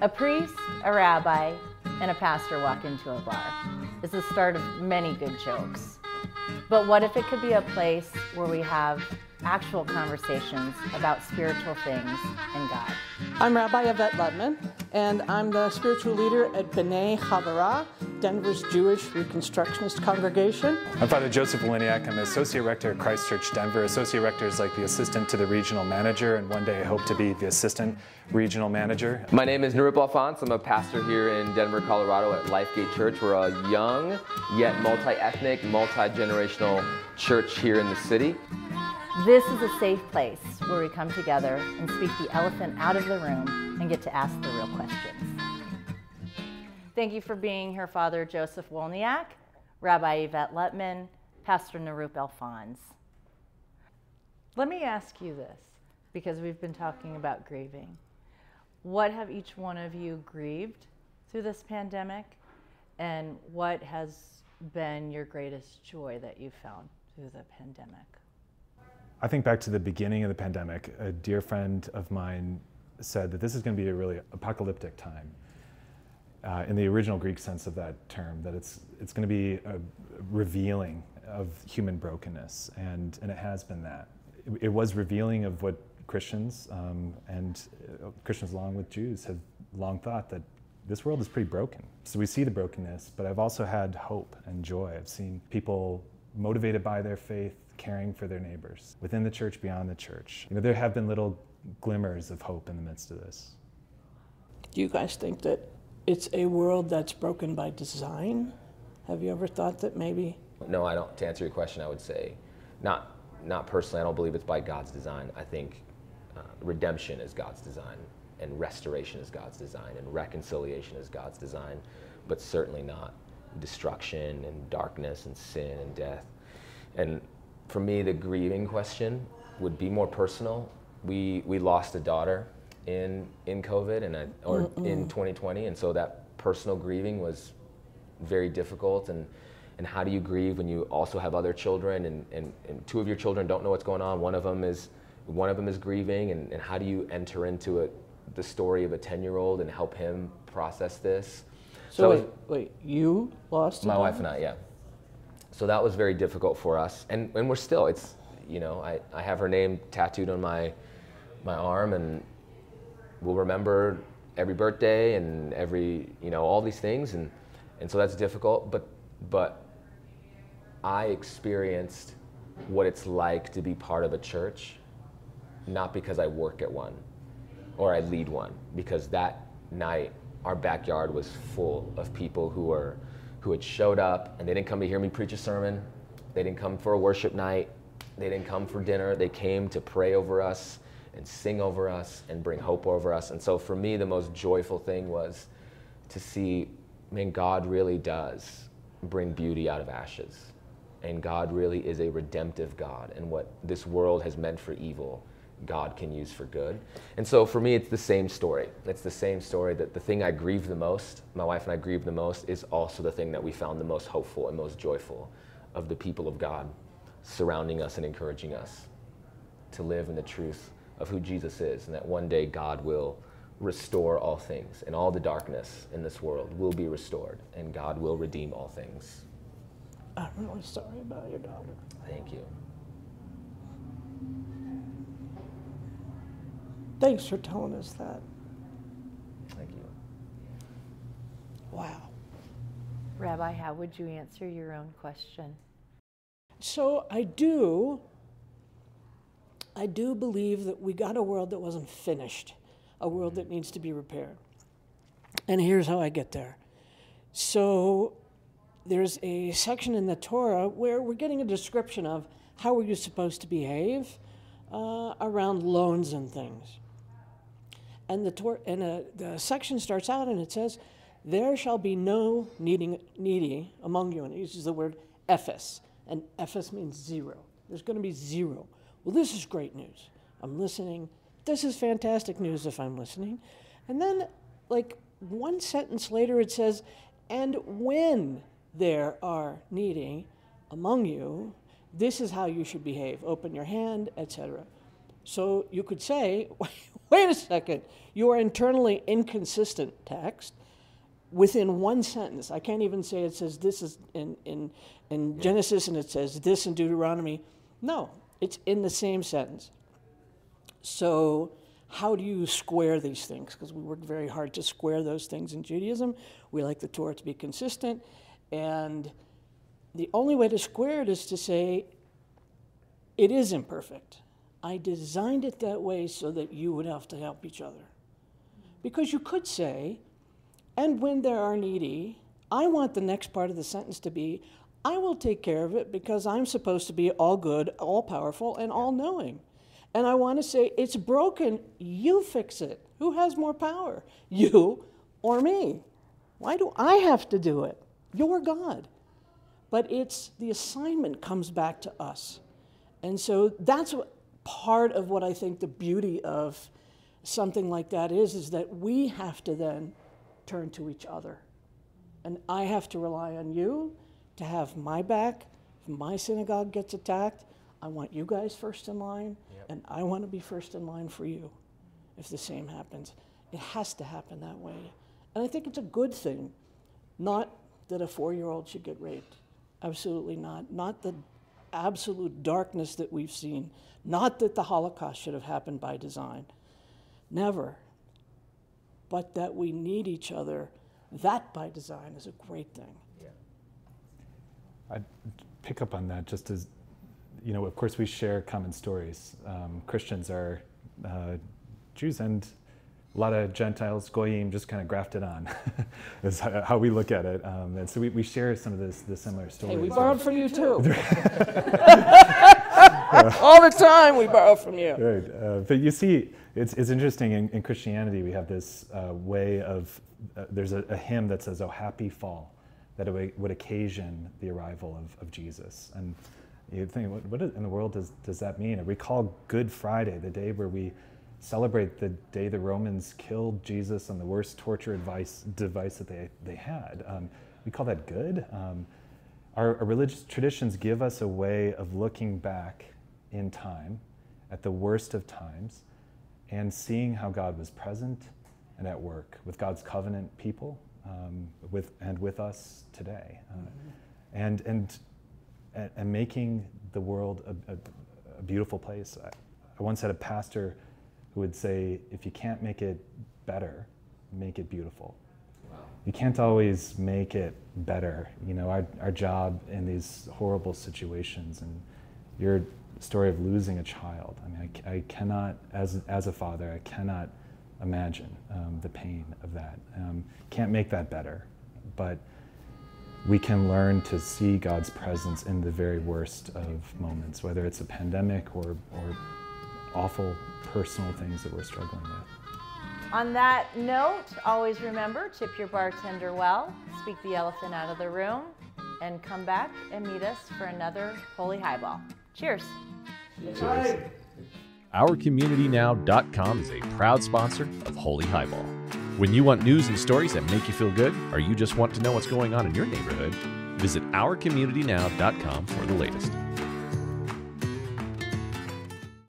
A priest, a rabbi, and a pastor walk into a bar is the start of many good jokes. But what if it could be a place where we have actual conversations about spiritual things and God? I'm Rabbi Yvette Ludman, and I'm the spiritual leader at B'nai Havurah, Denver's Jewish Reconstructionist congregation. I'm Father Joseph Woliniak. I'm Associate Rector at Christ Church Denver. Associate Rector is like the assistant to the regional manager, and one day I hope to be the assistant regional manager. My name is Nirup Alphonse. I'm a pastor here in Denver, Colorado at Lifegate Church. We're a young, yet multi-ethnic, multi-generational church here in the city. This is a safe place where we come together and speak the elephant out of the room and get to ask the real questions. Thank you for being here, Father Joseph Wolniak, Rabbi Yvette Letman, Pastor Nirup Alphonse. Let me ask you this, because we've been talking about grieving. What have each one of you grieved through this pandemic? And what has been your greatest joy that you found through the pandemic? I think back to the beginning of the pandemic, a dear friend of mine said that this is going to be a really apocalyptic time uh, in the original Greek sense of that term, that it's, it's going to be a revealing of human brokenness, and, and it has been that. It, it was revealing of what Christians um, and uh, Christians along with Jews have long thought that this world is pretty broken. So we see the brokenness, but I've also had hope and joy. I've seen people motivated by their faith, caring for their neighbors within the church, beyond the church. You know, there have been little glimmers of hope in the midst of this. Do you guys think that it's a world that's broken by design. Have you ever thought that maybe? No, I don't. To answer your question, I would say, not not personally. I don't believe it's by God's design. I think uh, redemption is God's design, and restoration is God's design, and reconciliation is God's design, but certainly not destruction and darkness and sin and death. And for me, the grieving question would be more personal. We we lost a daughter in in COVID and I, or Mm-mm. in 2020, and so that personal grieving was very difficult. And and how do you grieve when you also have other children and, and, and two of your children don't know what's going on? One of them is one of them is grieving, and, and how do you enter into it, the story of a 10 year old and help him process this? So, so wait, wait, you lost my wife and I, yeah. So that was very difficult for us, and and we're still. It's you know I, I have her name tattooed on my my arm, and we'll remember every birthday and every you know all these things and and so that's difficult but but i experienced what it's like to be part of a church not because i work at one or i lead one because that night our backyard was full of people who were who had showed up and they didn't come to hear me preach a sermon. They didn't come for a worship night. They didn't come for dinner. They came to pray over us and sing over us and bring hope over us. And so for me, the most joyful thing was to see, I mean, God really does bring beauty out of ashes. And God really is a redemptive God. And what this world has meant for evil, God can use for good. And so for me, it's the same story. It's the same story that the thing I grieve the most, my wife and I grieve the most, is also the thing that we found the most hopeful and most joyful of the people of God surrounding us and encouraging us to live in the truth of who Jesus is, and that one day God will restore all things, and all the darkness in this world will be restored, and God will redeem all things. I'm really sorry about your daughter. Thank you. Thanks for telling us that. Thank you. Wow. Rabbi, how would you answer your own question? So I do I do believe that we got a world that wasn't finished, a world that needs to be repaired. And here's how I get there. So there's a section in the Torah where we're getting a description of how are you supposed to behave uh, around loans and things. And the Torah, and uh, the section starts out and it says, "There shall be no needing, needy among you," and it uses the word "ephes," and "ephes" means zero. There's going to be zero. Well, this is great news. I'm listening. This is fantastic news if I'm listening. And then, like one sentence later, it says, and when there are needing among you, this is how you should behave. Open your hand, etc. So you could say, wait a second, you are internally inconsistent text within one sentence. I can't even say it says this is in, in, in Genesis and it says this in Deuteronomy. No, it's in the same sentence. So, how do you square these things? Because we work very hard to square those things in Judaism. We like the Torah to be consistent. And the only way to square it is to say, it is imperfect. I designed it that way so that you would have to help each other. Because you could say, and when there are needy, I want the next part of the sentence to be, I will take care of it because I'm supposed to be all good, all powerful, and all knowing. And I want to say, it's broken, you fix it. Who has more power, you or me? Why do I have to do it? You're God. But it's the assignment comes back to us. And so that's what, part of what I think the beauty of something like that is, is that we have to then turn to each other. And I have to rely on you to have my back. If my synagogue gets attacked, I want you guys first in line, yep. and I want to be first in line for you if the same happens. It has to happen that way. And I think it's a good thing, not that a four year old should get raped. Absolutely not. Not the absolute darkness that we've seen. Not that the Holocaust should have happened by design. Never. But that we need each other, that by design is a great thing. I'd pick up on that just as, you know, of course, we share common stories. Um, Christians are uh, Jews and a lot of Gentiles, Goyim, just kind of grafted on, is how we look at it. Um, and so we, we share some of this, the similar stories. Hey, we borrowed from you too. All the time we borrow from you. Right. Uh, but you see, it's, it's interesting in, in Christianity, we have this uh, way of, uh, there's a, a, hymn that says, Oh, happy fall, that it would occasion the arrival of, of Jesus. And you think, what, what in the world does, does that mean? we call Good Friday, the day where we celebrate the day the Romans killed Jesus on the worst torture advice, device that they, they had. Um, we call that good. Um, our, our, religious traditions give us a way of looking back in time at the worst of times and seeing how God was present and at work with God's covenant people um, with, and with us today. Uh, mm-hmm. and, and, and making the world a, a, a beautiful place. I, I once had a pastor who would say, if you can't make it better, make it beautiful. Wow. You can't always make it better. You know, our, our job in these horrible situations and your story of losing a child. I mean, I, I cannot, as, as a father, I cannot imagine um, the pain of that. Um, can't make that better, but we can learn to see God's presence in the very worst of moments, whether it's a pandemic or, or awful personal things that we're struggling with. On that note, always remember tip your bartender well, speak the elephant out of the room, and come back and meet us for another Holy Highball. Cheers. Cheers. OurCommunityNow.com is a proud sponsor of Holy Highball. When you want news and stories that make you feel good, or you just want to know what's going on in your neighborhood, visit OurCommunityNow.com for the latest.